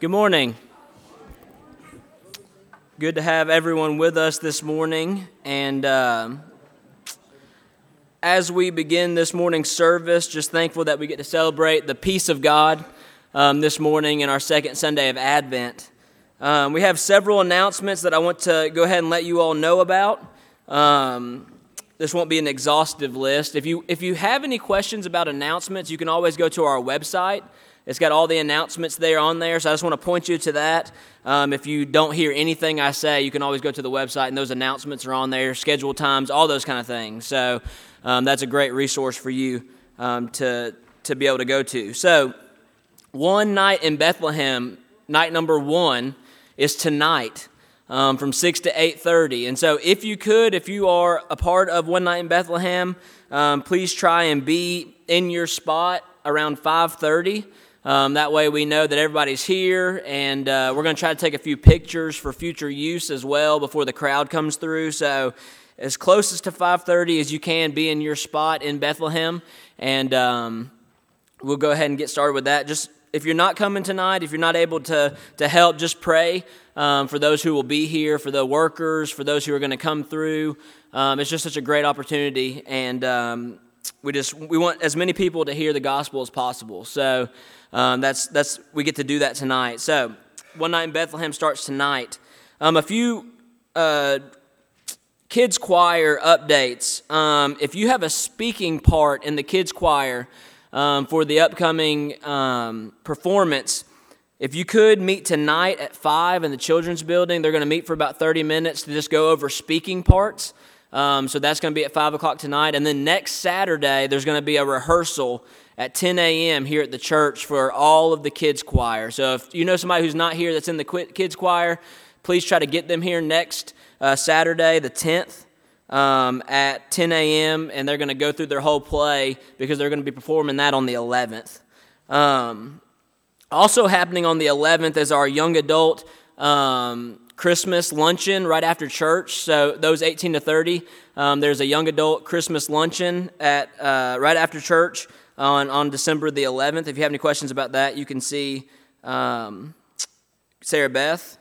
Good morning. Good to have everyone with us this morning. And uh, as we begin this morning's service, just thankful that we get to celebrate the peace of God um, this morning in our second Sunday of Advent. Um, we have several announcements that I want to go ahead and let you all know about. Um, this won't be an exhaustive list. If you, if you have any questions about announcements, you can always go to our website. It's got all the announcements there on there, so I just want to point you to that. Um, if you don't hear anything I say, you can always go to the website, and those announcements are on there, schedule times, all those kind of things. So um, that's a great resource for you um, to, to be able to go to. So, one night in Bethlehem, night number one, is tonight. Um, from 6 to 8.30 and so if you could if you are a part of one night in bethlehem um, please try and be in your spot around 5.30 um, that way we know that everybody's here, and uh, we're going to try to take a few pictures for future use as well before the crowd comes through. So, as closest to 5:30 as you can, be in your spot in Bethlehem, and um, we'll go ahead and get started with that. Just if you're not coming tonight, if you're not able to to help, just pray um, for those who will be here, for the workers, for those who are going to come through. Um, it's just such a great opportunity, and um, we just we want as many people to hear the gospel as possible. So um, that's, that's, we get to do that tonight. So, One Night in Bethlehem starts tonight. Um, a few uh, kids' choir updates. Um, if you have a speaking part in the kids' choir um, for the upcoming um, performance, if you could meet tonight at 5 in the children's building, they're going to meet for about 30 minutes to just go over speaking parts. Um, so that's going to be at 5 o'clock tonight. And then next Saturday, there's going to be a rehearsal at 10 a.m. here at the church for all of the kids' choir. So if you know somebody who's not here that's in the kids' choir, please try to get them here next uh, Saturday, the 10th. Um, at 10 a.m., and they're going to go through their whole play because they're going to be performing that on the 11th. Um, also, happening on the 11th is our young adult um, Christmas luncheon right after church. So, those 18 to 30, um, there's a young adult Christmas luncheon at uh, right after church on, on December the 11th. If you have any questions about that, you can see um, Sarah Beth.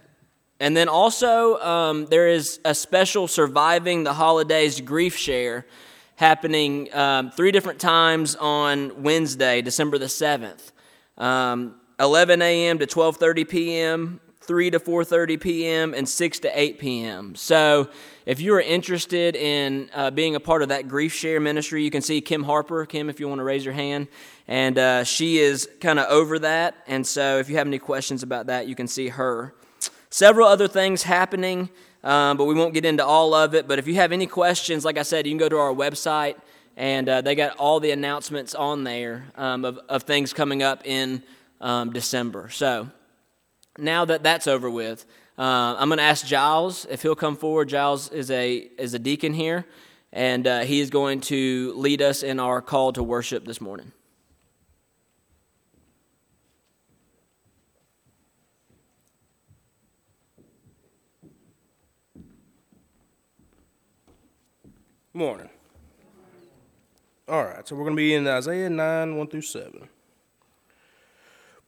And then also, um, there is a special Surviving the Holidays grief share happening um, three different times on Wednesday, December the 7th. Um, 11 a.m. to 12:30 p.m., 3 to 4:30 p.m., and 6 to 8 p.m. So if you are interested in uh, being a part of that grief share ministry, you can see Kim Harper. Kim, if you want to raise your hand. And uh, she is kind of over that. And so if you have any questions about that, you can see her. Several other things happening, um, but we won't get into all of it. But if you have any questions, like I said, you can go to our website, and uh, they got all the announcements on there um, of, of things coming up in um, December. So now that that's over with, uh, I'm going to ask Giles if he'll come forward. Giles is a is a deacon here, and uh, he is going to lead us in our call to worship this morning. Morning. All right, so we're going to be in Isaiah 9 1 through 7.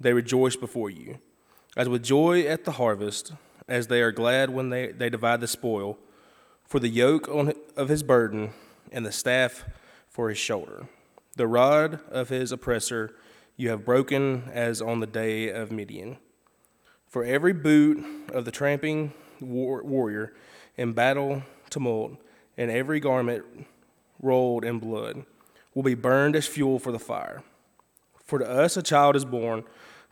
They rejoice before you as with joy at the harvest, as they are glad when they, they divide the spoil, for the yoke on, of his burden and the staff for his shoulder. The rod of his oppressor you have broken as on the day of Midian. For every boot of the tramping war, warrior in battle tumult, and every garment rolled in blood, will be burned as fuel for the fire. For to us a child is born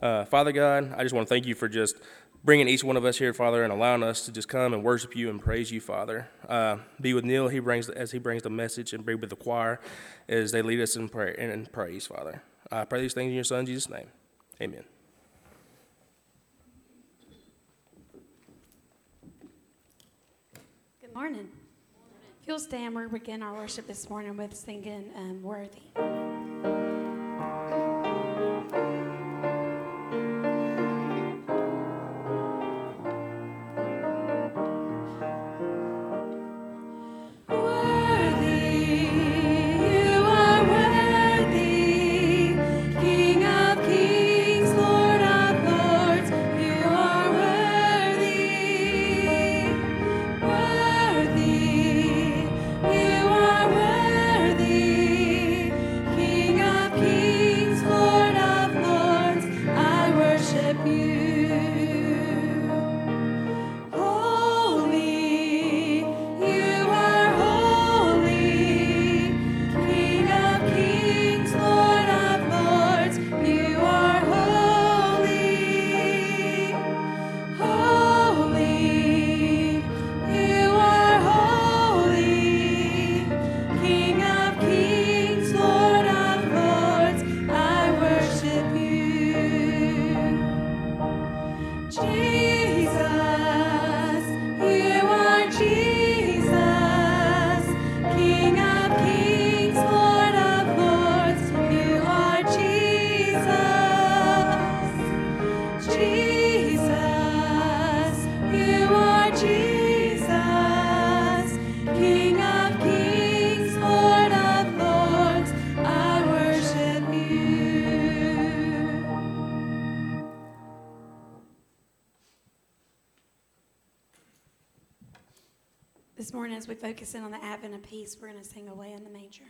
uh, Father God, I just want to thank you for just bringing each one of us here, Father, and allowing us to just come and worship you and praise you, Father. Uh, be with Neil he brings as he brings the message, and be with the choir as they lead us in prayer and in praise, Father. I pray these things in your Son Jesus' name. Amen. Good morning. If you'll stand, we begin our worship this morning with singing um, Worthy. We focus in on the Advent of Peace, we're going to sing Away in the Manger.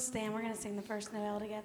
Stand, we're going to sing the first Noel together.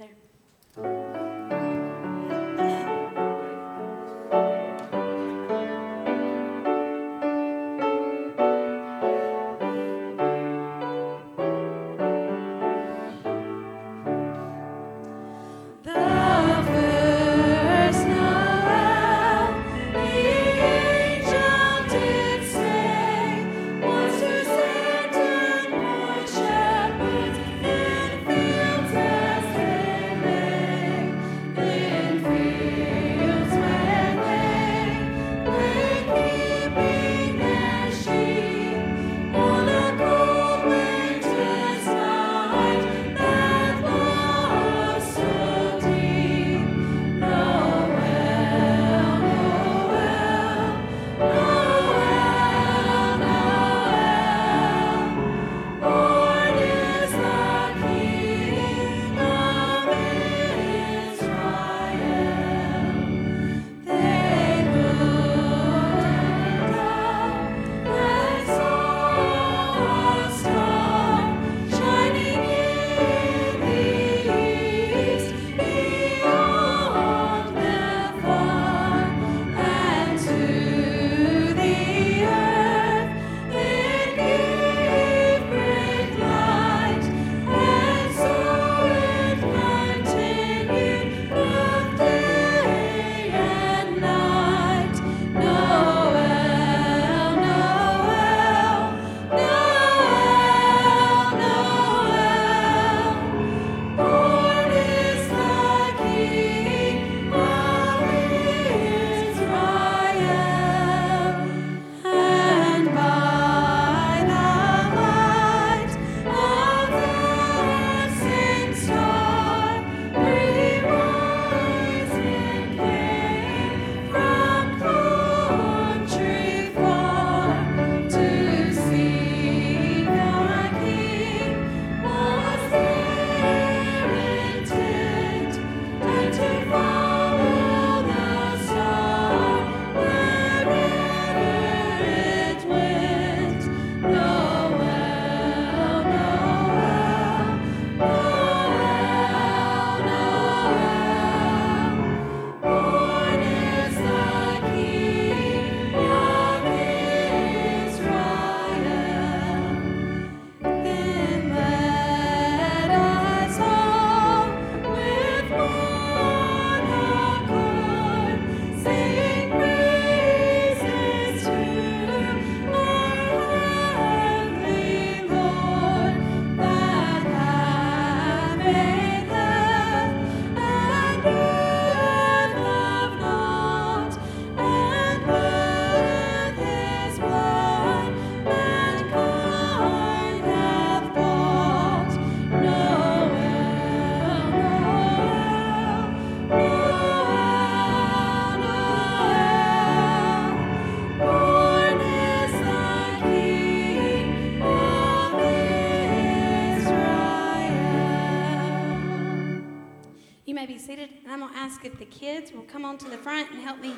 Ask if the kids will come on to the front and help me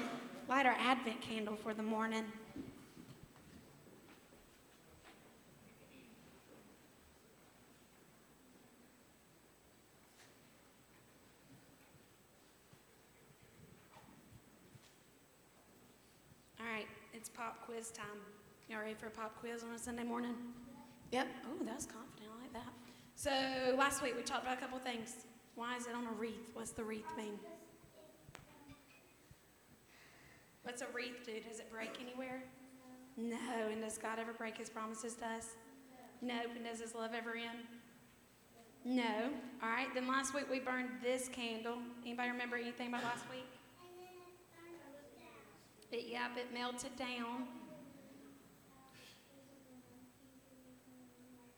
light our Advent candle for the morning. All right, it's pop quiz time. Y'all ready for a pop quiz on a Sunday morning? Yep. Oh, that was confident. I like that. So last week we talked about a couple things. Why is it on a wreath? What's the wreath mean? What's a wreath do? Does it break anywhere? No. And does God ever break his promises to us? No. And does his love ever end? No. All right. Then last week we burned this candle. Anybody remember anything about last week? It, yep, it melted down.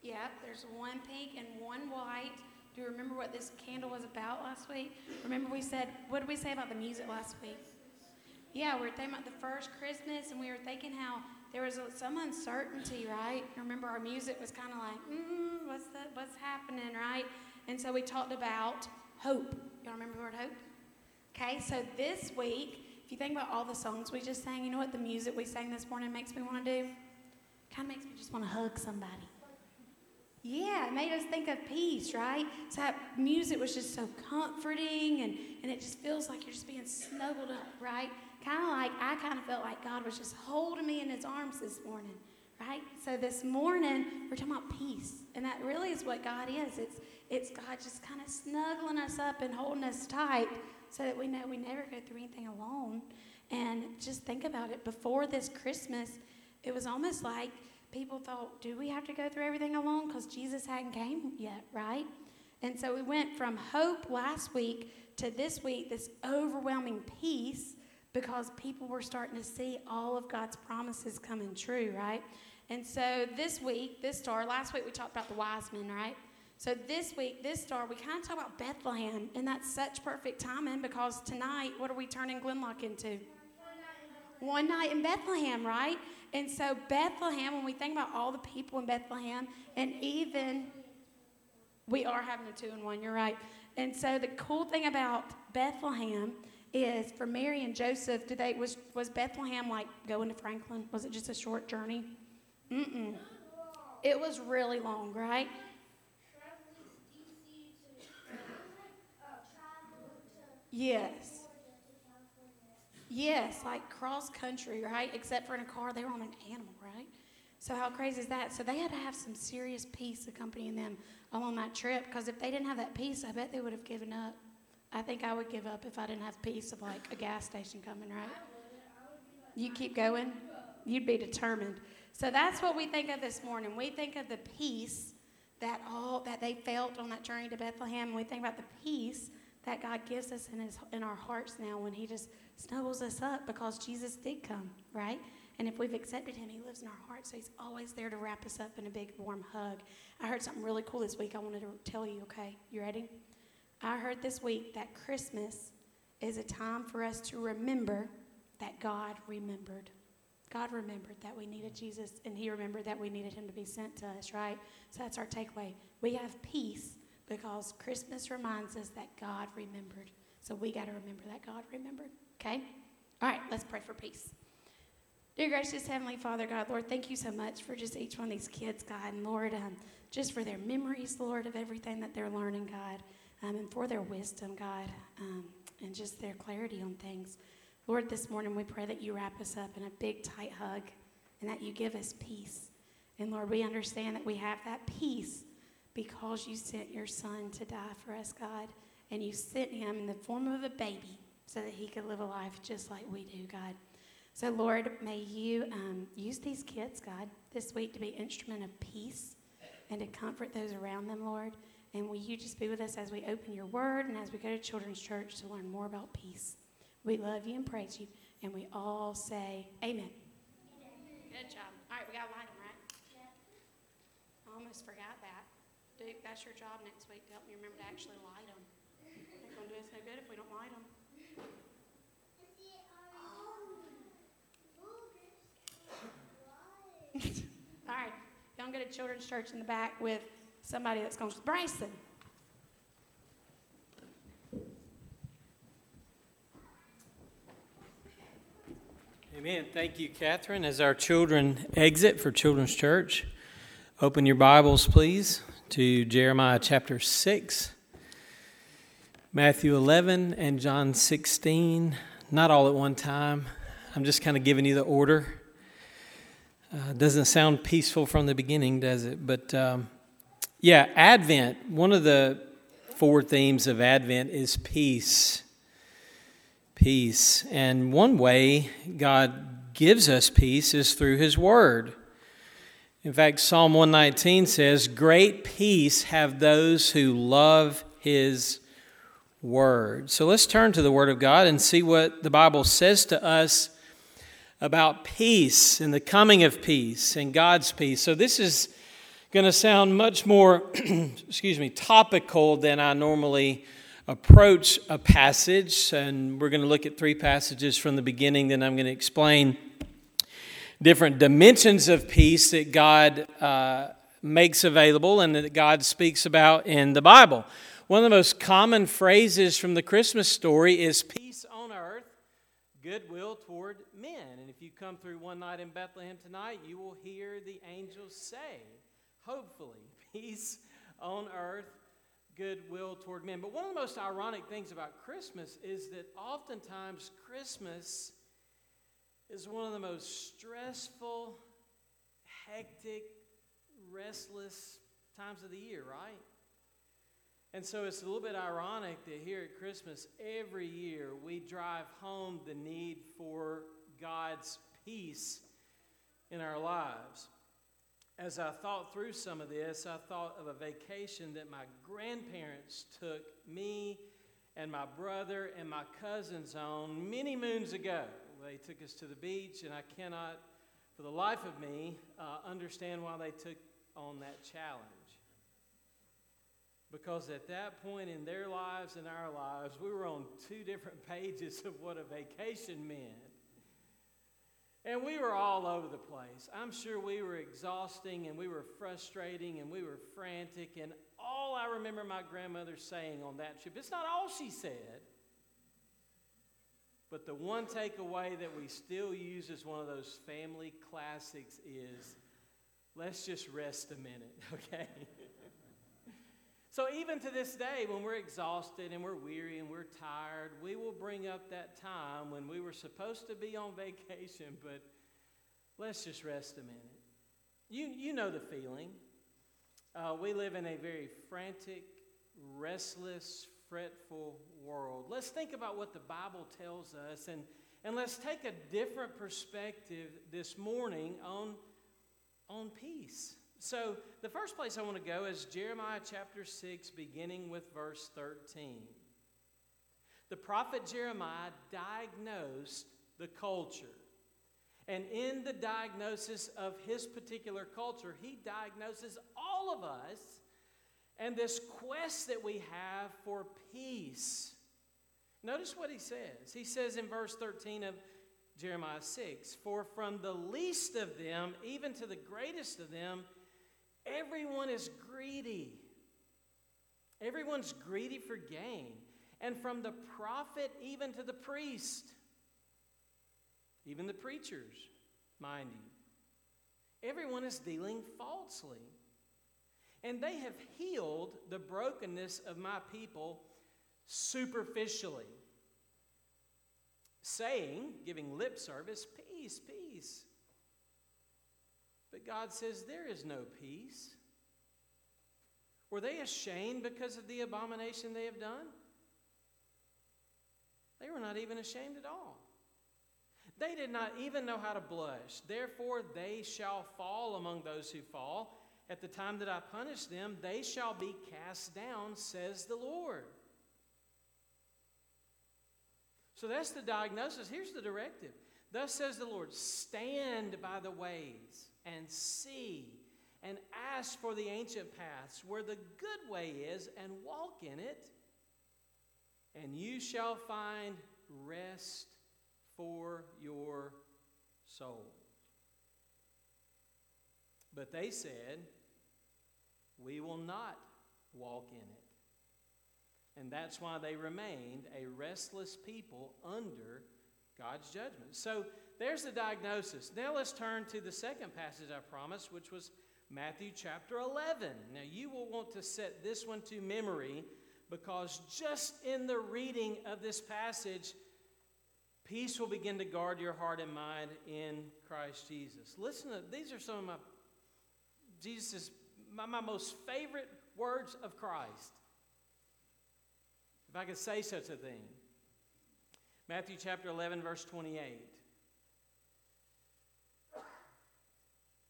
Yep, there's one pink and one white. Do you remember what this candle was about last week? Remember we said, what did we say about the music last week? Yeah, we were thinking about the first Christmas, and we were thinking how there was some uncertainty, right? Remember, our music was kind of like, mm, what's the, what's happening, right? And so we talked about hope. Y'all remember the word hope? Okay, so this week, if you think about all the songs we just sang, you know what the music we sang this morning makes me want to do? Kind of makes me just want to hug somebody. Yeah, it made us think of peace, right? So that music was just so comforting and, and it just feels like you're just being snuggled up, right? Kind of like I kind of felt like God was just holding me in his arms this morning, right? So this morning we're talking about peace. And that really is what God is. It's it's God just kind of snuggling us up and holding us tight so that we know we never go through anything alone. And just think about it. Before this Christmas, it was almost like people thought, do we have to go through everything alone? Because Jesus hadn't came yet, right? And so we went from hope last week to this week, this overwhelming peace, because people were starting to see all of God's promises coming true, right? And so this week, this star, last week we talked about the wise men, right? So this week, this star, we kind of talk about Bethlehem, and that's such perfect timing because tonight, what are we turning Glenlock into? One night in Bethlehem, right? And so Bethlehem, when we think about all the people in Bethlehem, and even we are having a two and one, you're right. And so the cool thing about Bethlehem is for Mary and Joseph, did they was was Bethlehem like going to Franklin? Was it just a short journey? Mm-mm. It was really long, right? Yes. Yes, like cross country, right? Except for in a car, they were on an animal, right? So how crazy is that? So they had to have some serious peace accompanying them along that trip because if they didn't have that peace, I bet they would have given up. I think I would give up if I didn't have peace of like a gas station coming, right? You keep going, you'd be determined. So that's what we think of this morning. We think of the peace that all that they felt on that journey to Bethlehem. And we think about the peace that God gives us in his in our hearts now when he just snuggles us up because Jesus did come, right? And if we've accepted him, he lives in our hearts. So he's always there to wrap us up in a big warm hug. I heard something really cool this week I wanted to tell you, okay? You ready? I heard this week that Christmas is a time for us to remember that God remembered. God remembered that we needed Jesus, and He remembered that we needed Him to be sent to us, right? So that's our takeaway. We have peace because Christmas reminds us that God remembered. So we got to remember that God remembered, okay? All right, let's pray for peace. Dear gracious Heavenly Father, God, Lord, thank you so much for just each one of these kids, God, and Lord, um, just for their memories, Lord, of everything that they're learning, God um, and for their wisdom, God, um, and just their clarity on things. Lord, this morning we pray that you wrap us up in a big, tight hug and that you give us peace. And Lord, we understand that we have that peace because you sent your son to die for us, God. And you sent him in the form of a baby so that he could live a life just like we do, God. So, Lord, may you um, use these kids, God, this week to be instrument of peace and to comfort those around them, Lord. And will you just be with us as we open your word and as we go to children's church to learn more about peace? We love you and praise you. And we all say, Amen. Good job. All right, we got to light them, right? I almost forgot that. Duke, that's your job next week to help me remember to actually light them. Ain't going to do us no good if we don't light them. All right, y'all go to children's church in the back with somebody that's going to Bryson. Amen. Thank you, Catherine. As our children exit for Children's Church, open your Bibles, please, to Jeremiah chapter 6, Matthew 11, and John 16. Not all at one time. I'm just kind of giving you the order. Uh, doesn't sound peaceful from the beginning, does it? But um, yeah, Advent, one of the four themes of Advent is peace peace. And one way God gives us peace is through His Word. In fact, Psalm 119 says, Great peace have those who love His Word. So let's turn to the Word of God and see what the Bible says to us about peace and the coming of peace and God's peace. So this is going to sound much more, excuse me, topical than I normally approach a passage, and we're going to look at three passages from the beginning. Then I'm going to explain different dimensions of peace that God uh, makes available and that God speaks about in the Bible. One of the most common phrases from the Christmas story is peace on earth, goodwill toward men. And if you come through one night in Bethlehem tonight, you will hear the angels say, hopefully, peace on earth, goodwill toward men. But one of the most ironic things about Christmas is that oftentimes Christmas is one of the most stressful, hectic, restless times of the year, right? And so it's a little bit ironic that here at Christmas, every year we drive home the need for God's peace in our lives. As I thought through some of this, I thought of a vacation that my grandparents took me and my brother and my cousins on many moons ago. They took us to the beach, and I cannot, for the life of me, uh, understand why they took on that challenge. Because at that point in their lives and our lives, we were on two different pages of what a vacation meant. And we were all over the place. I'm sure we were exhausting and we were frustrating and we were frantic. And all I remember my grandmother saying on that trip, it's not all she said, but the one takeaway that we still use as one of those family classics is let's just rest a minute, okay? So, even to this day, when we're exhausted and we're weary and we're tired, we will bring up that time when we were supposed to be on vacation, but let's just rest a minute. You, you know the feeling. Uh, we live in a very frantic, restless, fretful world. Let's think about what the Bible tells us and, and let's take a different perspective this morning on, on peace. So, the first place I want to go is Jeremiah chapter 6, beginning with verse 13. The prophet Jeremiah diagnosed the culture. And in the diagnosis of his particular culture, he diagnoses all of us and this quest that we have for peace. Notice what he says. He says in verse 13 of Jeremiah 6 For from the least of them, even to the greatest of them, Everyone is greedy. Everyone's greedy for gain. And from the prophet even to the priest, even the preachers, mind you, everyone is dealing falsely. And they have healed the brokenness of my people superficially, saying, giving lip service, peace, peace. But God says there is no peace. Were they ashamed because of the abomination they have done? They were not even ashamed at all. They did not even know how to blush. Therefore, they shall fall among those who fall. At the time that I punish them, they shall be cast down, says the Lord. So that's the diagnosis. Here's the directive Thus says the Lord Stand by the ways and see and ask for the ancient paths where the good way is and walk in it, and you shall find rest for your soul. But they said, We will not walk in it. And that's why they remained a restless people under God's judgment. So there's the diagnosis. Now let's turn to the second passage I promised, which was Matthew chapter 11. Now you will want to set this one to memory because just in the reading of this passage, peace will begin to guard your heart and mind in Christ Jesus. Listen to these are some of my Jesus' my, my most favorite words of Christ. If I could say such a thing. Matthew chapter 11, verse 28.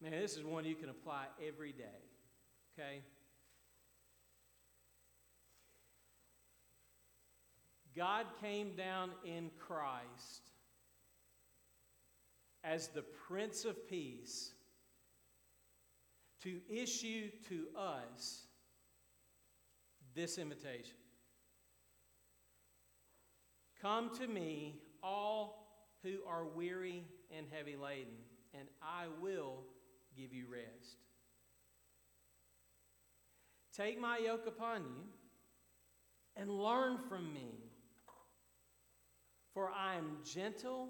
Man, this is one you can apply every day, okay? God came down in Christ as the Prince of Peace to issue to us this invitation Come to me, all who are weary and heavy laden, and I will give you rest. Take my yoke upon you and learn from me, for I am gentle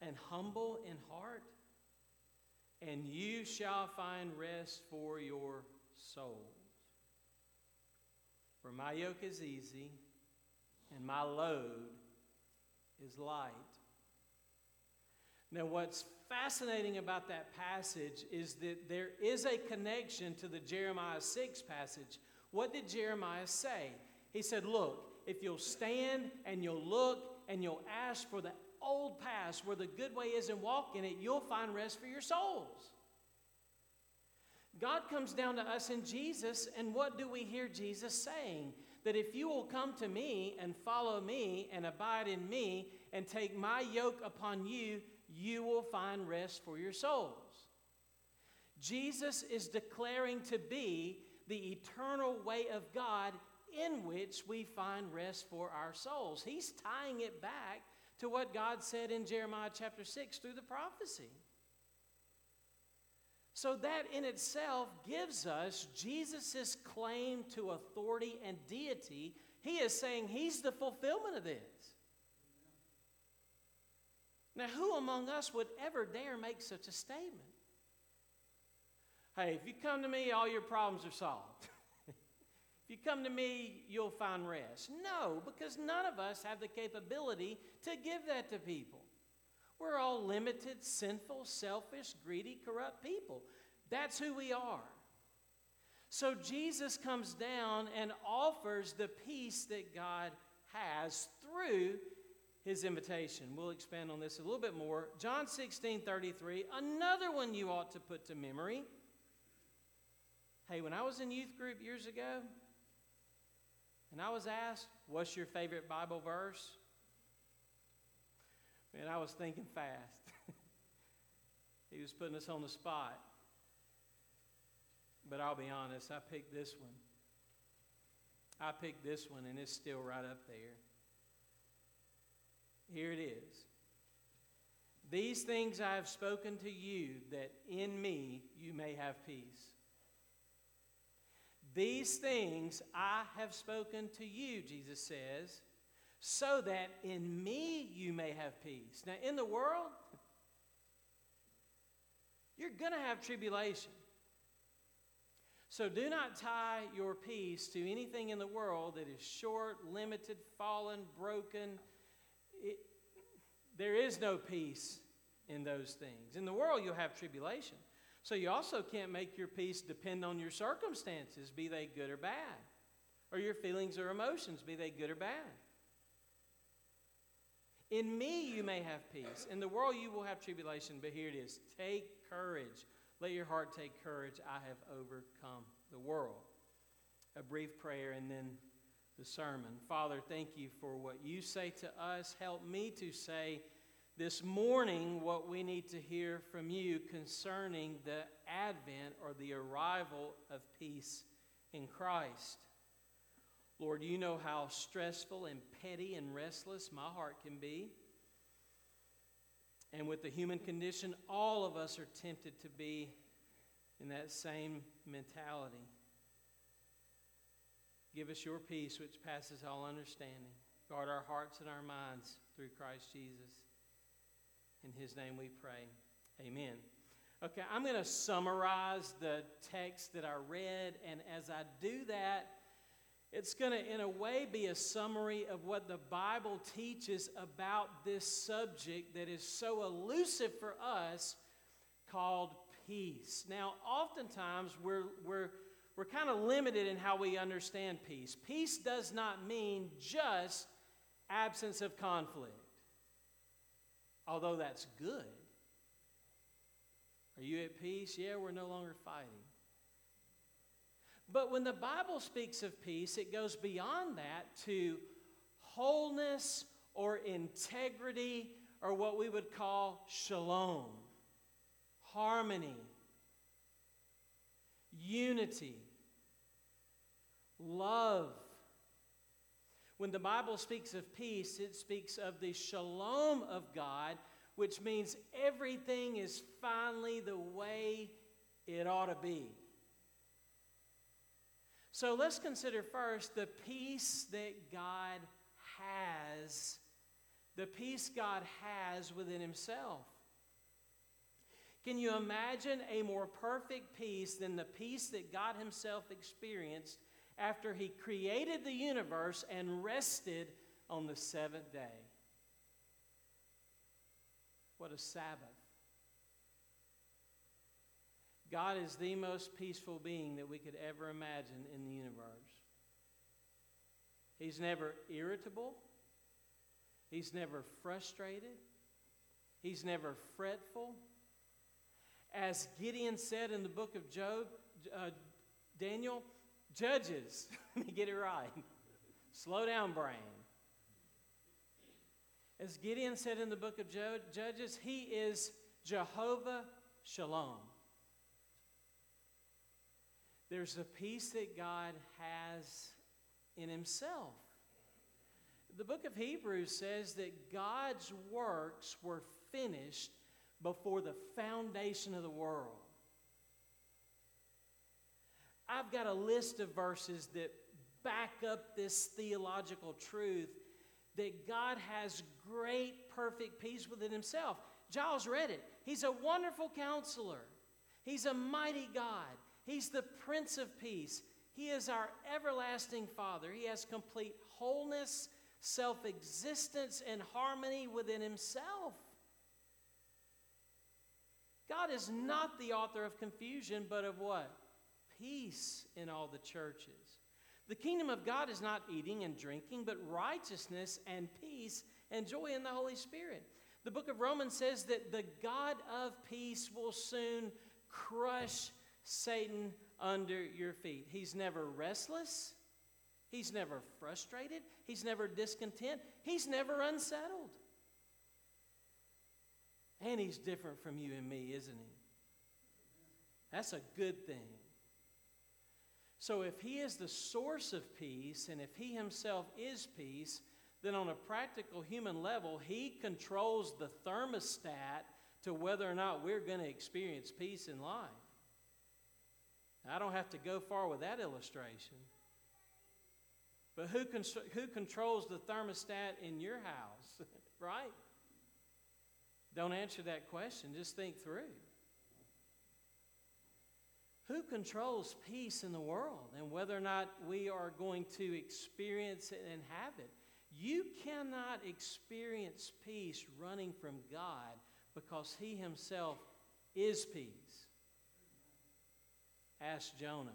and humble in heart, and you shall find rest for your souls. For my yoke is easy, and my load is light. Now, what's fascinating about that passage is that there is a connection to the Jeremiah 6 passage. What did Jeremiah say? He said, Look, if you'll stand and you'll look and you'll ask for the old path where the good way is and walk in it, you'll find rest for your souls. God comes down to us in Jesus, and what do we hear Jesus saying? That if you will come to me and follow me and abide in me and take my yoke upon you, you will find rest for your souls. Jesus is declaring to be the eternal way of God in which we find rest for our souls. He's tying it back to what God said in Jeremiah chapter 6 through the prophecy. So, that in itself gives us Jesus' claim to authority and deity. He is saying he's the fulfillment of this. Now, who among us would ever dare make such a statement? Hey, if you come to me, all your problems are solved. if you come to me, you'll find rest. No, because none of us have the capability to give that to people. We're all limited, sinful, selfish, greedy, corrupt people. That's who we are. So Jesus comes down and offers the peace that God has through his invitation. We'll expand on this a little bit more. John 16 33, another one you ought to put to memory. Hey, when I was in youth group years ago, and I was asked, What's your favorite Bible verse? Man, I was thinking fast. he was putting us on the spot. But I'll be honest, I picked this one. I picked this one, and it's still right up there. Here it is. These things I have spoken to you, that in me you may have peace. These things I have spoken to you, Jesus says, so that in me you may have peace. Now, in the world, you're going to have tribulation. So do not tie your peace to anything in the world that is short, limited, fallen, broken. There is no peace in those things. In the world, you'll have tribulation. So you also can't make your peace depend on your circumstances, be they good or bad, or your feelings or emotions, be they good or bad. In me, you may have peace. In the world, you will have tribulation, but here it is take courage. Let your heart take courage. I have overcome the world. A brief prayer and then the sermon. Father, thank you for what you say to us. Help me to say this morning what we need to hear from you concerning the advent or the arrival of peace in Christ. Lord, you know how stressful and petty and restless my heart can be. And with the human condition, all of us are tempted to be in that same mentality. Give us your peace, which passes all understanding. Guard our hearts and our minds through Christ Jesus. In his name we pray. Amen. Okay, I'm going to summarize the text that I read, and as I do that, it's going to, in a way, be a summary of what the Bible teaches about this subject that is so elusive for us called peace. Now, oftentimes we're, we're, we're kind of limited in how we understand peace. Peace does not mean just absence of conflict, although that's good. Are you at peace? Yeah, we're no longer fighting. But when the Bible speaks of peace, it goes beyond that to wholeness or integrity or what we would call shalom, harmony, unity, love. When the Bible speaks of peace, it speaks of the shalom of God, which means everything is finally the way it ought to be. So let's consider first the peace that God has, the peace God has within Himself. Can you imagine a more perfect peace than the peace that God Himself experienced after He created the universe and rested on the seventh day? What a Sabbath. God is the most peaceful being that we could ever imagine in the universe. He's never irritable. He's never frustrated. He's never fretful. As Gideon said in the book of Job, uh, Daniel, judges, let me get it right. Slow down, brain. As Gideon said in the book of Judges, he is Jehovah Shalom. There's a peace that God has in himself. The book of Hebrews says that God's works were finished before the foundation of the world. I've got a list of verses that back up this theological truth that God has great, perfect peace within Himself. Giles read it. He's a wonderful counselor, He's a mighty God, He's the Prince of Peace. He is our everlasting Father. He has complete wholeness, self existence, and harmony within Himself. God is not the author of confusion, but of what? Peace in all the churches. The kingdom of God is not eating and drinking, but righteousness and peace and joy in the Holy Spirit. The book of Romans says that the God of peace will soon crush Satan under your feet. He's never restless, he's never frustrated, he's never discontent, he's never unsettled. And he's different from you and me, isn't he? That's a good thing. So, if He is the source of peace and if He Himself is peace, then on a practical human level, He controls the thermostat to whether or not we're going to experience peace in life. I don't have to go far with that illustration. But who, who controls the thermostat in your house, right? Don't answer that question, just think through. Who controls peace in the world and whether or not we are going to experience it and have it? You cannot experience peace running from God because He Himself is peace. Ask Jonah.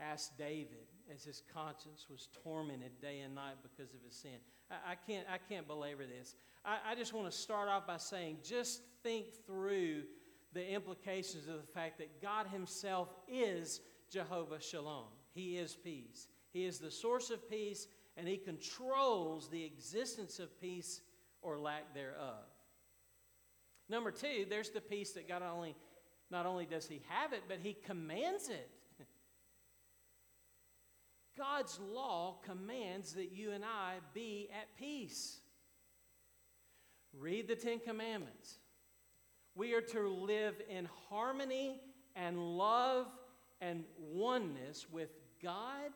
Ask David as his conscience was tormented day and night because of his sin. I, I can't, I can't belabor this. I, I just want to start off by saying just think through the implications of the fact that God Himself is Jehovah Shalom. He is peace. He is the source of peace, and He controls the existence of peace or lack thereof. Number two, there's the peace that God only, not only does He have it, but He commands it. God's law commands that you and I be at peace. Read the Ten Commandments. We are to live in harmony and love and oneness with God,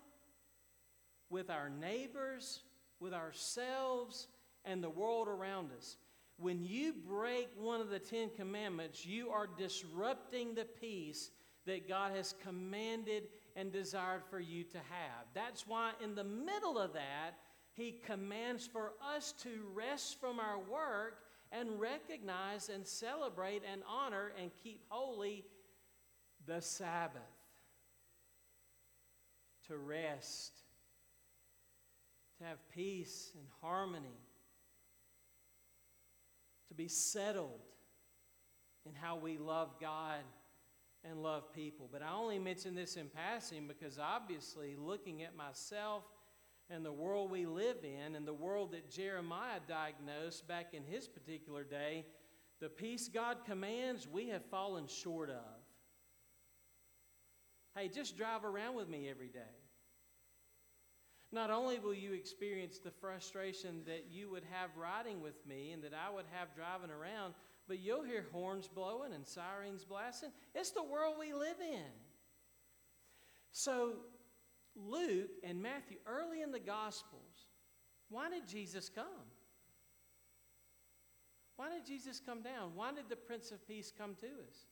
with our neighbors, with ourselves, and the world around us. When you break one of the Ten Commandments, you are disrupting the peace that God has commanded and desired for you to have. That's why, in the middle of that, He commands for us to rest from our work and recognize and celebrate and honor and keep holy the Sabbath. To rest, to have peace and harmony, to be settled in how we love God and love people. But I only mention this in passing because obviously, looking at myself and the world we live in and the world that Jeremiah diagnosed back in his particular day, the peace God commands, we have fallen short of. Hey, just drive around with me every day. Not only will you experience the frustration that you would have riding with me and that I would have driving around, but you'll hear horns blowing and sirens blasting. It's the world we live in. So Luke and Matthew, early in the Gospels, why did Jesus come? Why did Jesus come down? Why did the Prince of Peace come to us?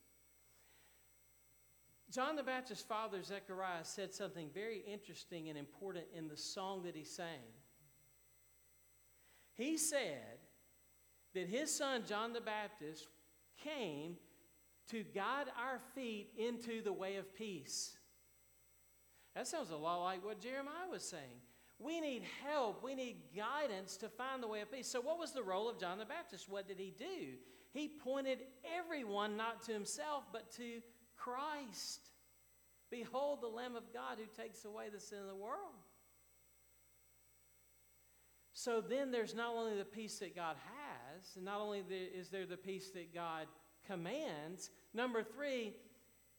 John the Baptist's father, Zechariah, said something very interesting and important in the song that he sang. He said that his son, John the Baptist, came to guide our feet into the way of peace. That sounds a lot like what Jeremiah was saying. We need help. We need guidance to find the way of peace. So, what was the role of John the Baptist? What did he do? He pointed everyone not to himself, but to Christ. Behold the Lamb of God who takes away the sin of the world. So then there's not only the peace that God has, and not only is there the peace that God commands, number three,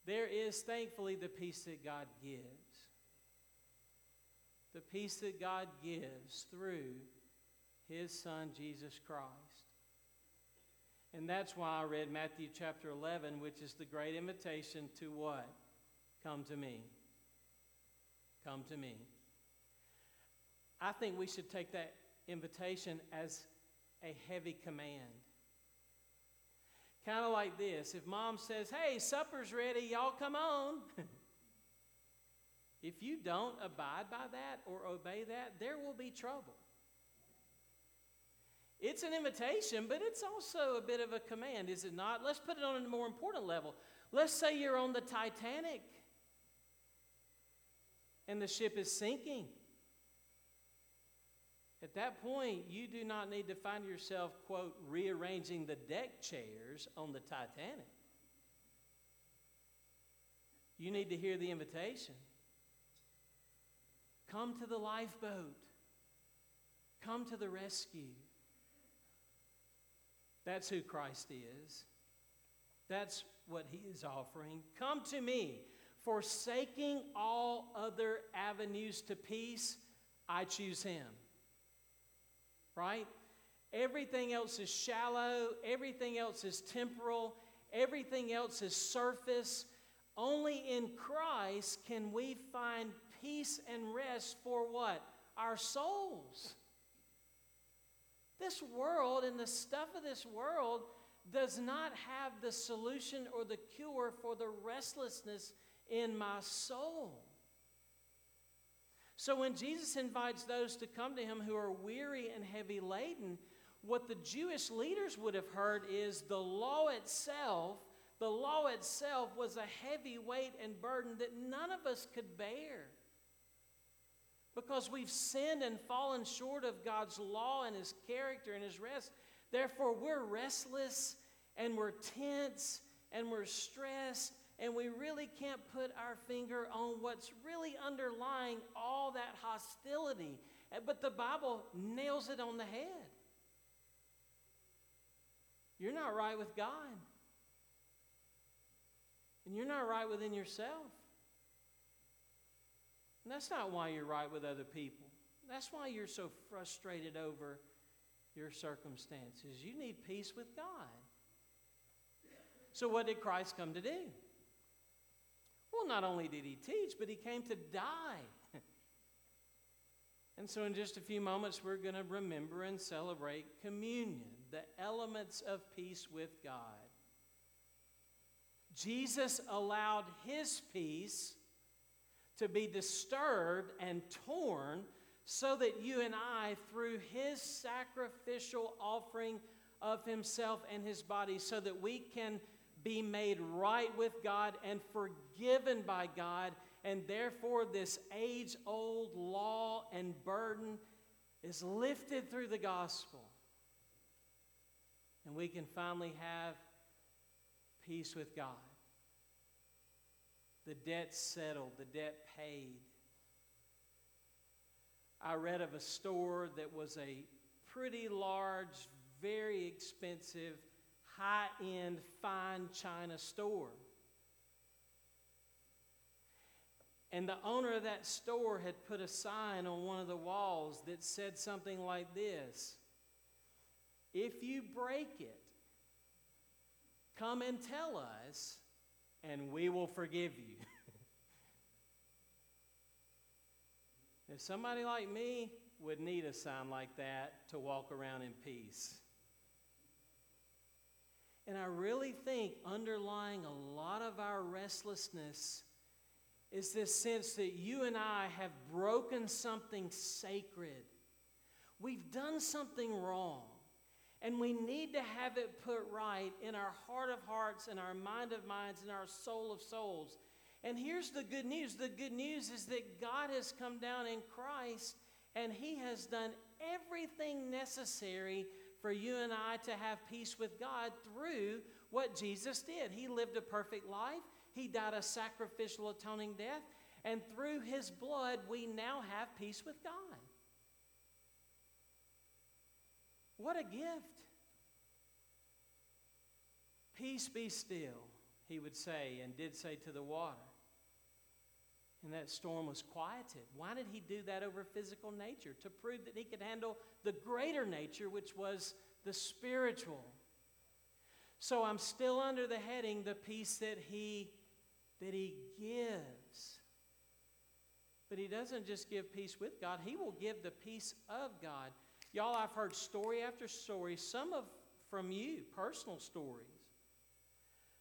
there is thankfully the peace that God gives. The peace that God gives through his Son, Jesus Christ. And that's why I read Matthew chapter 11, which is the great invitation to what? Come to me. Come to me. I think we should take that invitation as a heavy command. Kind of like this if mom says, Hey, supper's ready, y'all come on. if you don't abide by that or obey that, there will be trouble. It's an invitation, but it's also a bit of a command, is it not? Let's put it on a more important level. Let's say you're on the Titanic and the ship is sinking. At that point, you do not need to find yourself, quote, rearranging the deck chairs on the Titanic. You need to hear the invitation. Come to the lifeboat. Come to the rescue. That's who Christ is. That's what he is offering. Come to me. Forsaking all other avenues to peace, I choose him. Right? Everything else is shallow, everything else is temporal, everything else is surface. Only in Christ can we find peace and rest for what? Our souls. This world and the stuff of this world does not have the solution or the cure for the restlessness in my soul. So when Jesus invites those to come to him who are weary and heavy laden, what the Jewish leaders would have heard is the law itself, the law itself was a heavy weight and burden that none of us could bear. Because we've sinned and fallen short of God's law and his character and his rest. Therefore, we're restless and we're tense and we're stressed and we really can't put our finger on what's really underlying all that hostility. Eh, but the Bible nails it on the head. You're not right with God, and you're not right within yourself. And that's not why you're right with other people. That's why you're so frustrated over your circumstances. You need peace with God. So, what did Christ come to do? Well, not only did he teach, but he came to die. and so, in just a few moments, we're going to remember and celebrate communion, the elements of peace with God. Jesus allowed his peace to be disturbed and torn so that you and I, through his sacrificial offering of himself and his body, so that we can be made right with God and forgiven by God. And therefore, this age old law and burden is lifted through the gospel. And we can finally have peace with God. The debt settled, the debt paid. I read of a store that was a pretty large, very expensive high end, fine china store. And the owner of that store had put a sign on one of the walls that said something like this If you break it, come and tell us, and we will forgive you. if somebody like me would need a sign like that to walk around in peace. And I really think underlying a lot of our restlessness is this sense that you and I have broken something sacred. We've done something wrong. And we need to have it put right in our heart of hearts, in our mind of minds, in our soul of souls. And here's the good news the good news is that God has come down in Christ and He has done everything necessary for you and I to have peace with God through what Jesus did. He lived a perfect life, He died a sacrificial atoning death, and through His blood, we now have peace with God. What a gift! Peace be still, he would say, and did say to the water. And that storm was quieted. Why did he do that over physical nature? To prove that he could handle the greater nature, which was the spiritual. So I'm still under the heading the peace that he that he gives. But he doesn't just give peace with God, he will give the peace of God. Y'all, I've heard story after story, some of from you, personal stories,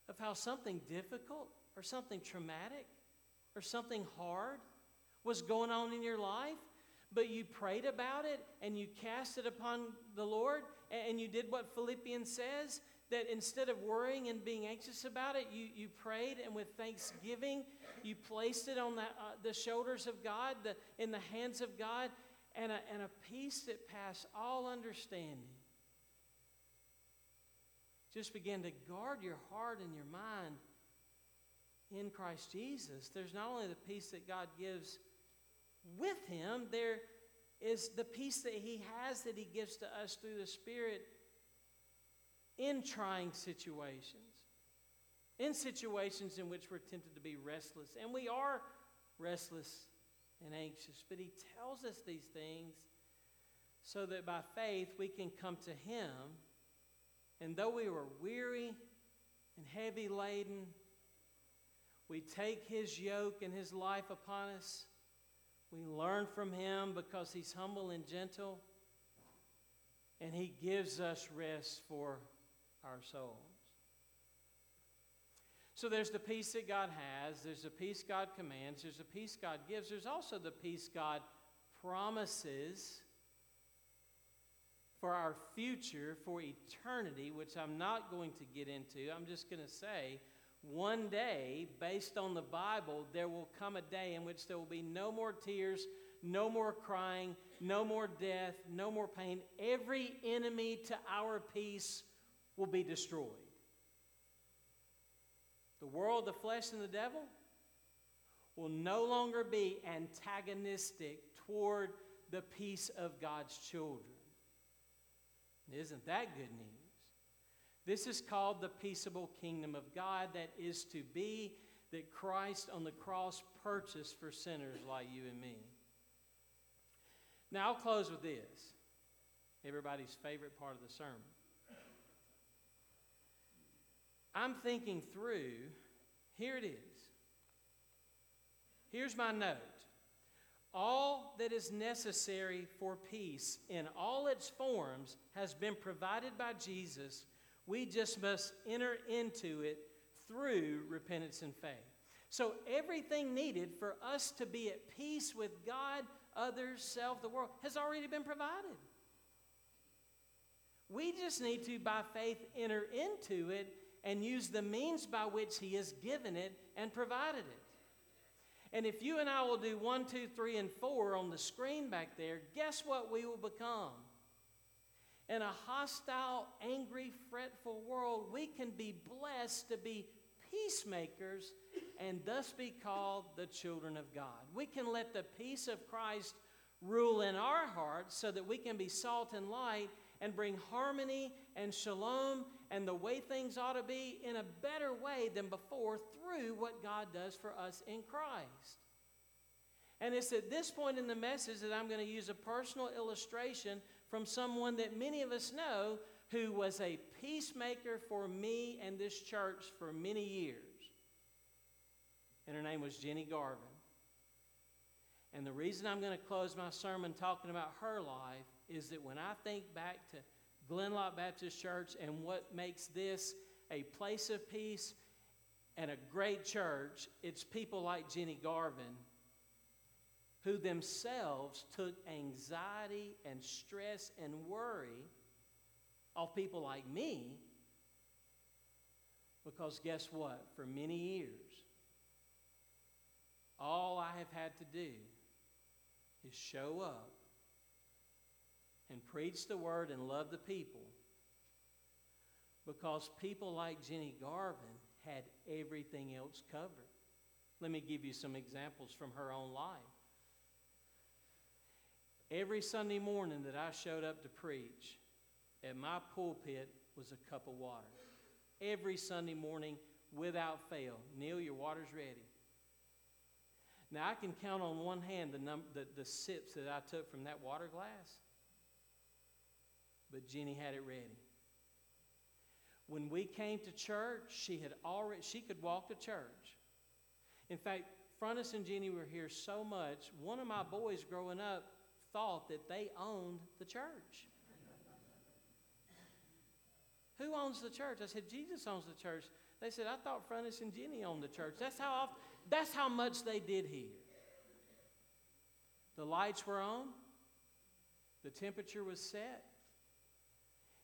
of how something difficult or something traumatic or something hard was going on in your life, but you prayed about it and you cast it upon the Lord, and you did what Philippians says that instead of worrying and being anxious about it, you, you prayed and with thanksgiving, you placed it on the, uh, the shoulders of God, the, in the hands of God, and a, and a peace that passed all understanding. Just begin to guard your heart and your mind in Christ Jesus. There's not only the peace that God gives with Him, there is the peace that He has that He gives to us through the Spirit in trying situations, in situations in which we're tempted to be restless. And we are restless and anxious. But He tells us these things so that by faith we can come to Him. And though we were weary and heavy laden, we take His yoke and His life upon us. We learn from Him because He's humble and gentle. And He gives us rest for our souls. So there's the peace that God has, there's the peace God commands, there's the peace God gives, there's also the peace God promises for our future, for eternity, which I'm not going to get into. I'm just going to say one day, based on the Bible, there will come a day in which there will be no more tears, no more crying, no more death, no more pain. Every enemy to our peace will be destroyed. The world, the flesh, and the devil will no longer be antagonistic toward the peace of God's children. Isn't that good news? This is called the peaceable kingdom of God that is to be that Christ on the cross purchased for sinners like you and me. Now, I'll close with this everybody's favorite part of the sermon. I'm thinking through, here it is. Here's my note. All that is necessary for peace in all its forms has been provided by Jesus. We just must enter into it through repentance and faith. So, everything needed for us to be at peace with God, others, self, the world has already been provided. We just need to, by faith, enter into it and use the means by which He has given it and provided it. And if you and I will do one, two, three, and four on the screen back there, guess what we will become? In a hostile, angry, fretful world, we can be blessed to be peacemakers and thus be called the children of God. We can let the peace of Christ rule in our hearts so that we can be salt and light and bring harmony and shalom and the way things ought to be in a better way than before through what God does for us in Christ. And it's at this point in the message that I'm going to use a personal illustration from someone that many of us know who was a peacemaker for me and this church for many years. And her name was Jenny Garvin. And the reason I'm going to close my sermon talking about her life is that when I think back to Glenlock Baptist Church and what makes this a place of peace and a great church, it's people like Jenny Garvin who themselves took anxiety and stress and worry off people like me. Because guess what? For many years, all I have had to do is show up and preach the word and love the people because people like Jenny Garvin had everything else covered. Let me give you some examples from her own life. Every Sunday morning that I showed up to preach, at my pulpit was a cup of water. Every Sunday morning, without fail. Neil, your water's ready. Now, I can count on one hand the, num- the, the sips that I took from that water glass, but Jenny had it ready. When we came to church, she had already she could walk to church. In fact, Frontis and Jenny were here so much, one of my boys growing up thought that they owned the church. Who owns the church? I said, Jesus owns the church. They said, I thought Frontis and Jenny owned the church. That's how often, that's how much they did here. The lights were on, the temperature was set.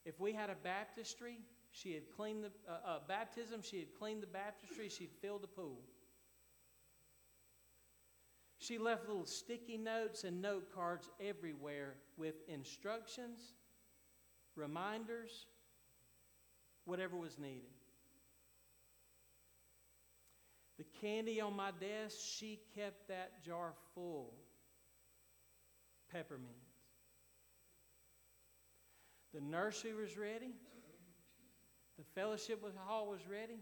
If we had a baptistry, she had cleaned the uh, uh, baptism, she had cleaned the baptistry, she'd filled the pool. She left little sticky notes and note cards everywhere with instructions, reminders, whatever was needed. The candy on my desk, she kept that jar full. Peppermint. The nursery was ready. The fellowship hall was ready.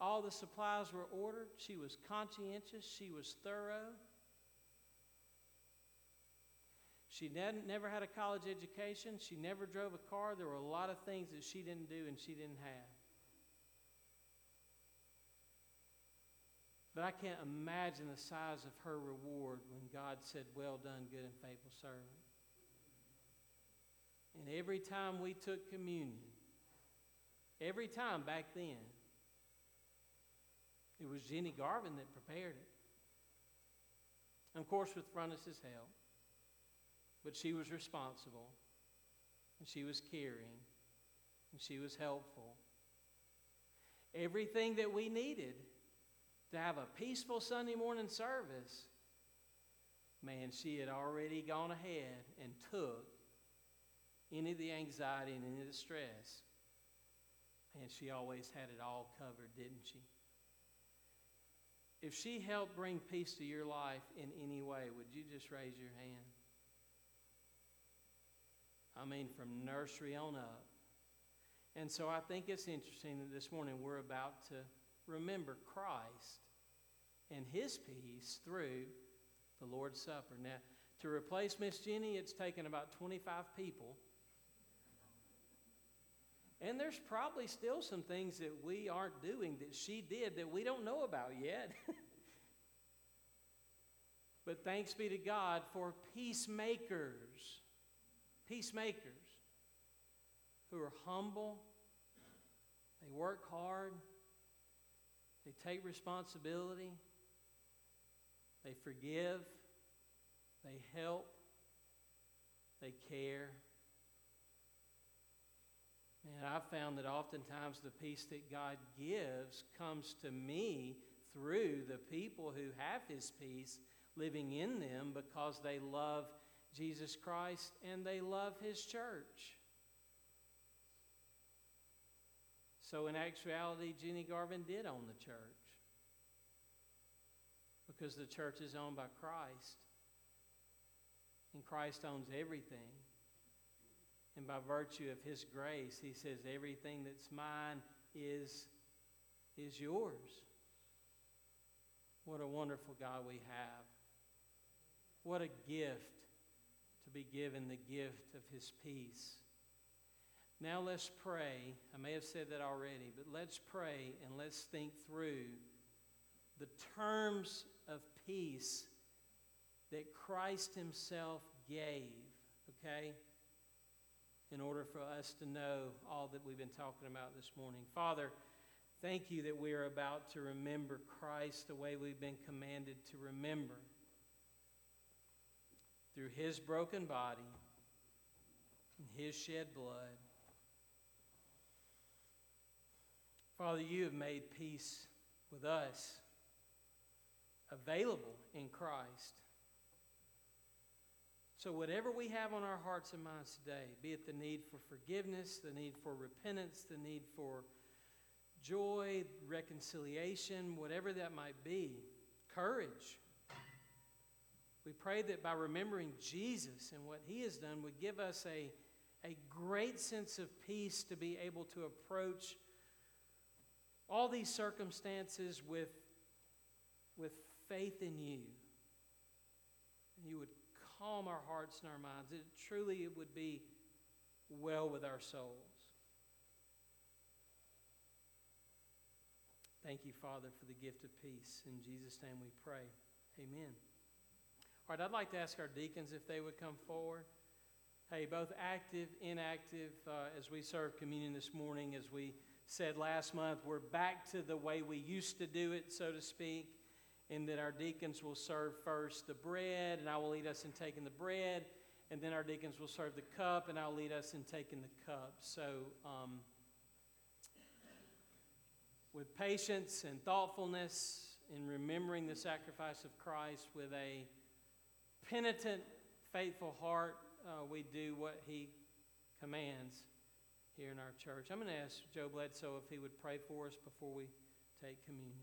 All the supplies were ordered. She was conscientious. She was thorough. She never had a college education. She never drove a car. There were a lot of things that she didn't do and she didn't have. But I can't imagine the size of her reward when God said, Well done, good and faithful servant. And every time we took communion, every time back then, it was Jenny Garvin that prepared it. And of course, with Frontis's help. But she was responsible, and she was caring, and she was helpful. Everything that we needed to have a peaceful Sunday morning service, man, she had already gone ahead and took any of the anxiety and any of the stress. And she always had it all covered, didn't she? If she helped bring peace to your life in any way, would you just raise your hand? I mean, from nursery on up. And so I think it's interesting that this morning we're about to remember Christ and his peace through the Lord's Supper. Now, to replace Miss Jenny, it's taken about 25 people. And there's probably still some things that we aren't doing that she did that we don't know about yet. but thanks be to God for peacemakers peacemakers who are humble, they work hard, they take responsibility, they forgive, they help, they care. And I've found that oftentimes the peace that God gives comes to me through the people who have His peace living in them because they love Jesus Christ and they love his church. So, in actuality, Jenny Garvin did own the church because the church is owned by Christ. And Christ owns everything. And by virtue of his grace, he says, Everything that's mine is, is yours. What a wonderful God we have. What a gift to be given the gift of his peace. Now let's pray. I may have said that already, but let's pray and let's think through the terms of peace that Christ himself gave, okay? In order for us to know all that we've been talking about this morning. Father, thank you that we are about to remember Christ the way we've been commanded to remember through his broken body and his shed blood. Father, you have made peace with us available in Christ. So, whatever we have on our hearts and minds today, be it the need for forgiveness, the need for repentance, the need for joy, reconciliation, whatever that might be, courage. We pray that by remembering Jesus and what he has done would give us a, a great sense of peace to be able to approach all these circumstances with, with faith in you. And you would calm our hearts and our minds. It truly it would be well with our souls. Thank you, Father, for the gift of peace. In Jesus' name we pray. Amen. All right, I'd like to ask our deacons if they would come forward. Hey, both active, inactive, uh, as we serve communion this morning, as we said last month, we're back to the way we used to do it, so to speak, in that our deacons will serve first the bread, and I will lead us in taking the bread, and then our deacons will serve the cup, and I'll lead us in taking the cup. So, um, with patience and thoughtfulness in remembering the sacrifice of Christ with a penitent, faithful heart, uh, we do what he commands here in our church. I'm going to ask Joe Bledsoe if he would pray for us before we take communion,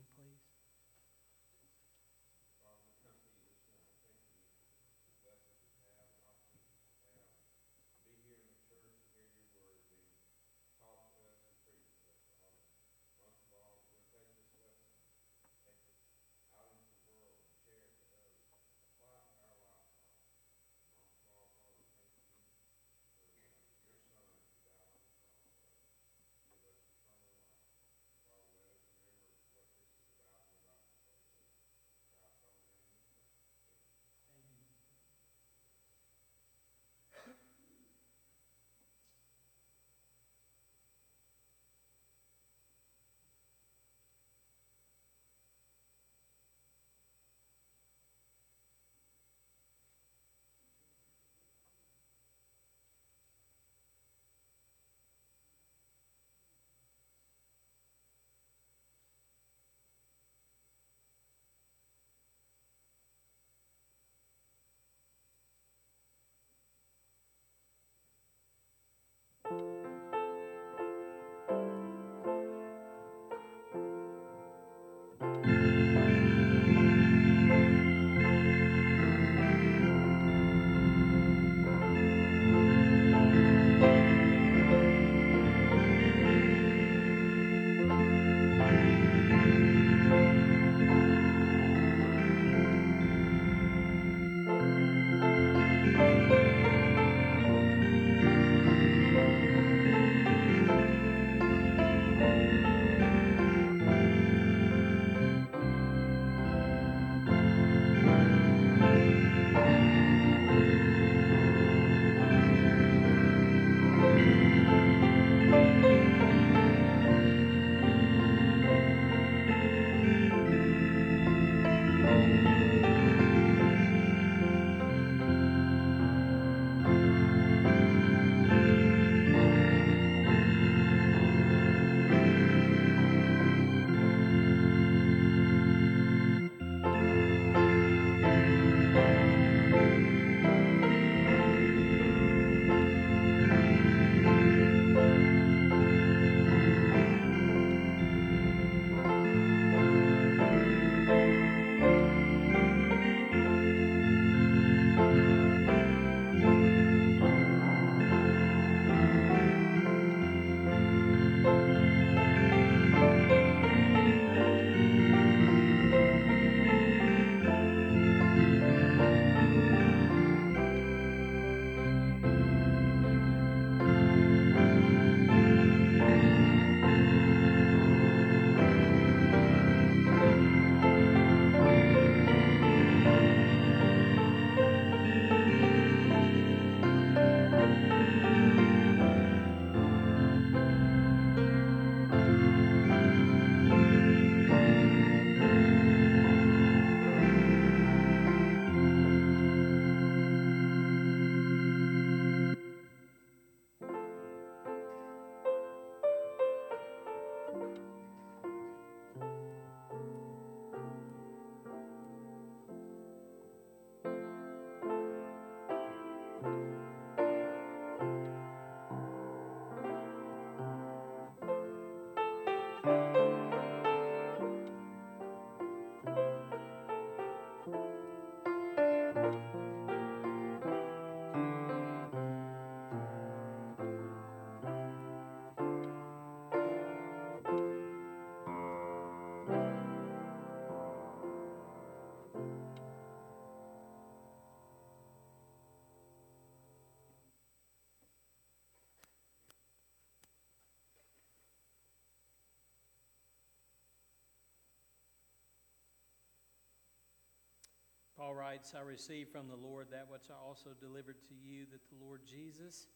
Paul writes, I received from the Lord that which I also delivered to you, that the Lord Jesus,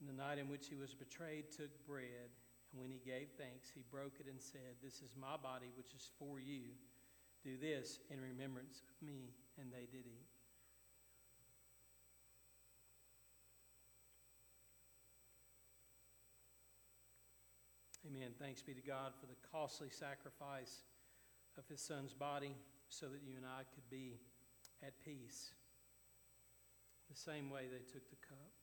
in the night in which he was betrayed, took bread, and when he gave thanks, he broke it and said, This is my body, which is for you. Do this in remembrance of me. And they did eat. Amen. Thanks be to God for the costly sacrifice of his son's body so that you and I could be at peace. The same way they took the cup.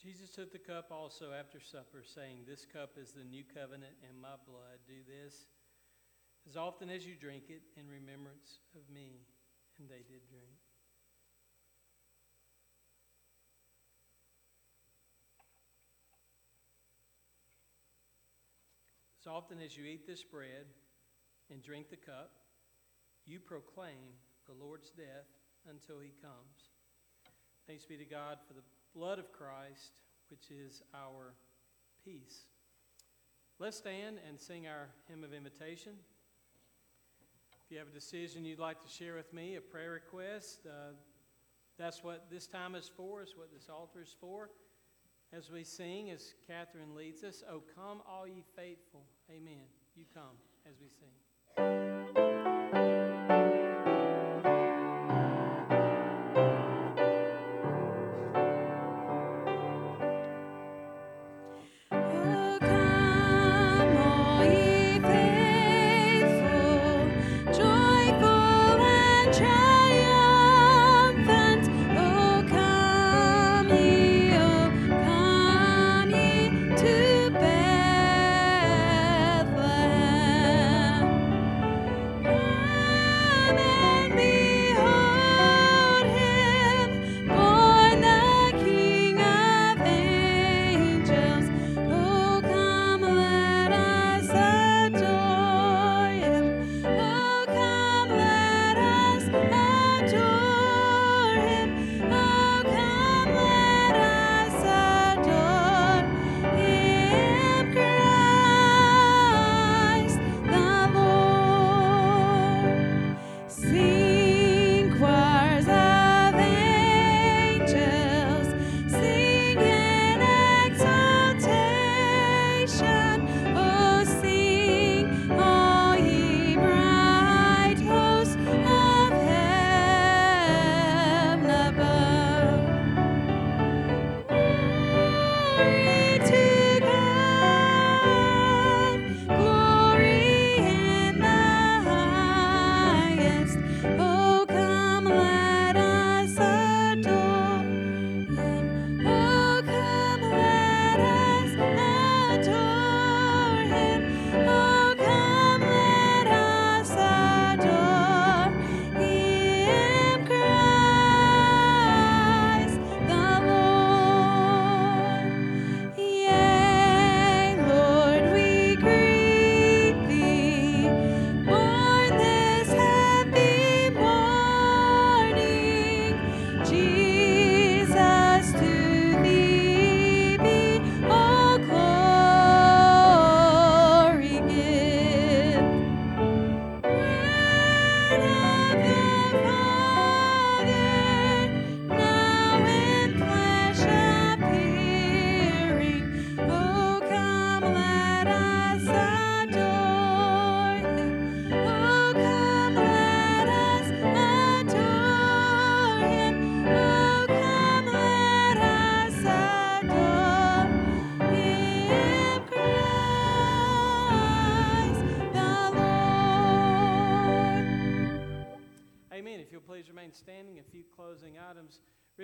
Jesus took the cup also after supper, saying, This cup is the new covenant in my blood. Do this as often as you drink it in remembrance of me. And they did drink. As often as you eat this bread and drink the cup, you proclaim the Lord's death until he comes. Thanks be to God for the blood of Christ, which is our peace. Let's stand and sing our hymn of invitation. If you have a decision you'd like to share with me, a prayer request, uh, that's what this time is for, is what this altar is for. As we sing, as Catherine leads us, Oh, come, all ye faithful. Amen. You come as we sing.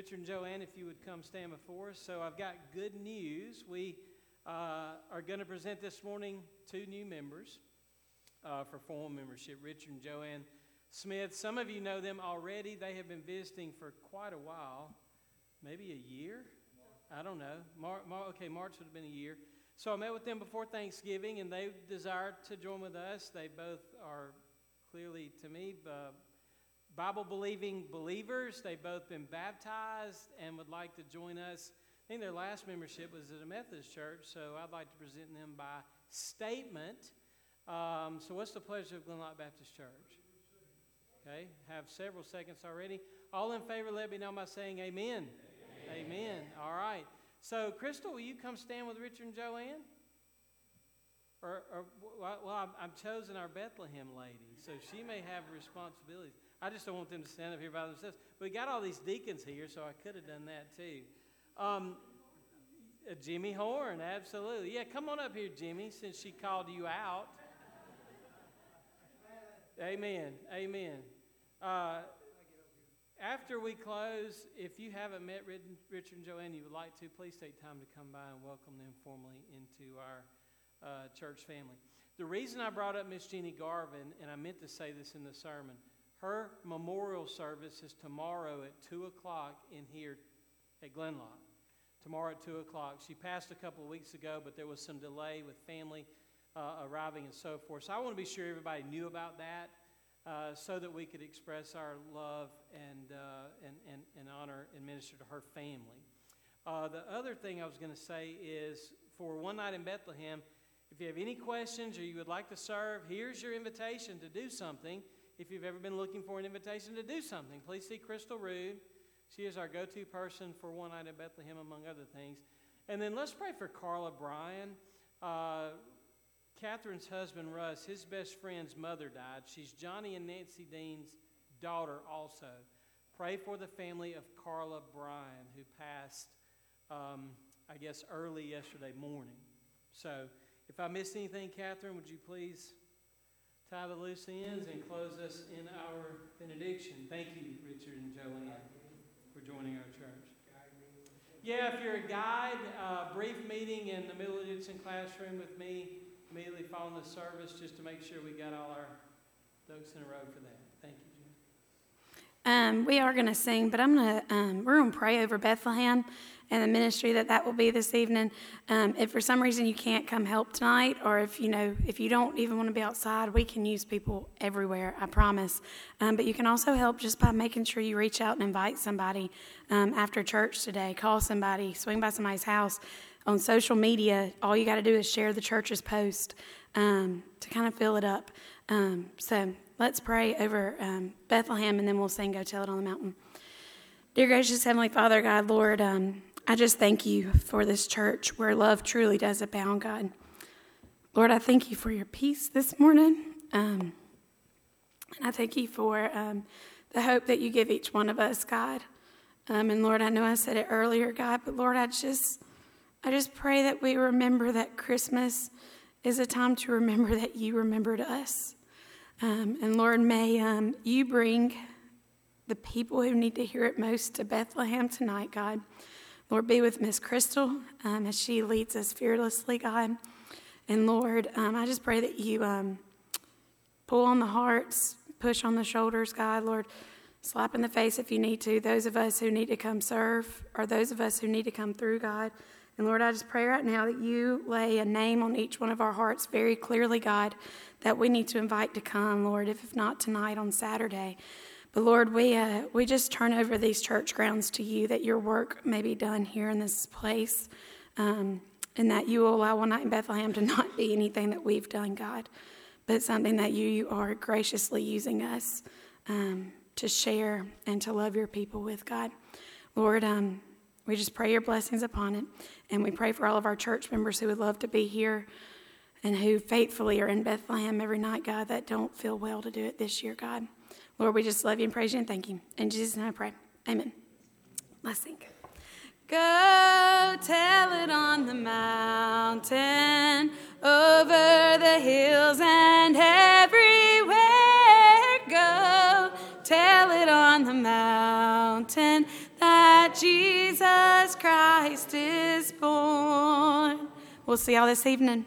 Richard and Joanne, if you would come stand before us. So I've got good news. We uh, are going to present this morning two new members uh, for formal membership Richard and Joanne Smith. Some of you know them already. They have been visiting for quite a while, maybe a year. I don't know. Mar- Mar- okay, March would have been a year. So I met with them before Thanksgiving, and they desired to join with us. They both are clearly, to me, uh, Bible believing believers. They've both been baptized and would like to join us. I think their last membership was at a Methodist church, so I'd like to present them by statement. Um, so, what's the pleasure of Glenlock Baptist Church? Okay, have several seconds already. All in favor, let me know by saying amen. Amen. amen. All right. So, Crystal, will you come stand with Richard and Joanne? Or, or well, I'm chosen our Bethlehem lady, so she may have responsibilities. I just don't want them to stand up here by themselves. We got all these deacons here, so I could have done that too. Um, uh, Jimmy Horn, absolutely. Yeah, come on up here, Jimmy, since she called you out. Amen. Amen. Uh, after we close, if you haven't met Richard and Joanne, you would like to, please take time to come by and welcome them formally into our uh, church family. The reason I brought up Miss Jeannie Garvin, and I meant to say this in the sermon, her memorial service is tomorrow at 2 o'clock in here at Glenlock. Tomorrow at 2 o'clock. She passed a couple of weeks ago, but there was some delay with family uh, arriving and so forth. So I want to be sure everybody knew about that uh, so that we could express our love and, uh, and, and, and honor and minister to her family. Uh, the other thing I was going to say is for One Night in Bethlehem, if you have any questions or you would like to serve, here's your invitation to do something. If you've ever been looking for an invitation to do something, please see Crystal Rude. She is our go to person for One Night in Bethlehem, among other things. And then let's pray for Carla Bryan. Uh, Catherine's husband, Russ, his best friend's mother died. She's Johnny and Nancy Dean's daughter, also. Pray for the family of Carla Bryan, who passed, um, I guess, early yesterday morning. So, if I missed anything, Catherine, would you please tie the loose ends and close us in our benediction? Thank you, Richard and Joanne, for joining our church. Yeah, if you're a guide, uh, brief meeting in the Middle of Dixon classroom with me immediately following the service just to make sure we got all our ducks in a row for that. Thank you, Jim. Um, we are going to sing, but I'm going to, um, we're going to pray over Bethlehem and the ministry that that will be this evening. Um, if for some reason you can't come help tonight, or if you know, if you don't even want to be outside, we can use people everywhere, I promise. Um, but you can also help just by making sure you reach out and invite somebody um, after church today. Call somebody, swing by somebody's house. On social media, all you got to do is share the church's post um, to kind of fill it up. Um, so let's pray over um, Bethlehem and then we'll sing Go Tell It on the Mountain. Dear gracious Heavenly Father, God, Lord, um, I just thank you for this church where love truly does abound, God. Lord, I thank you for your peace this morning. Um, and I thank you for um, the hope that you give each one of us, God. Um, and Lord, I know I said it earlier, God, but Lord, I just, I just pray that we remember that Christmas is a time to remember that you remembered us. Um, and Lord, may um, you bring the people who need to hear it most to Bethlehem tonight, God. Lord, be with Miss Crystal um, as she leads us fearlessly, God. And Lord, um, I just pray that you um, pull on the hearts, push on the shoulders, God. Lord, slap in the face if you need to. Those of us who need to come serve, or those of us who need to come through, God. And Lord, I just pray right now that you lay a name on each one of our hearts very clearly, God, that we need to invite to come, Lord, if not tonight, on Saturday. But Lord, we, uh, we just turn over these church grounds to you that your work may be done here in this place, um, and that you will allow One Night in Bethlehem to not be anything that we've done, God, but something that you, you are graciously using us um, to share and to love your people with, God. Lord, um, we just pray your blessings upon it, and we pray for all of our church members who would love to be here and who faithfully are in Bethlehem every night, God, that don't feel well to do it this year, God. Lord, we just love you and praise you and thank you. In Jesus' name I pray. Amen. Let's sing. Go tell it on the mountain, over the hills and everywhere. Go tell it on the mountain that Jesus Christ is born. We'll see y'all this evening.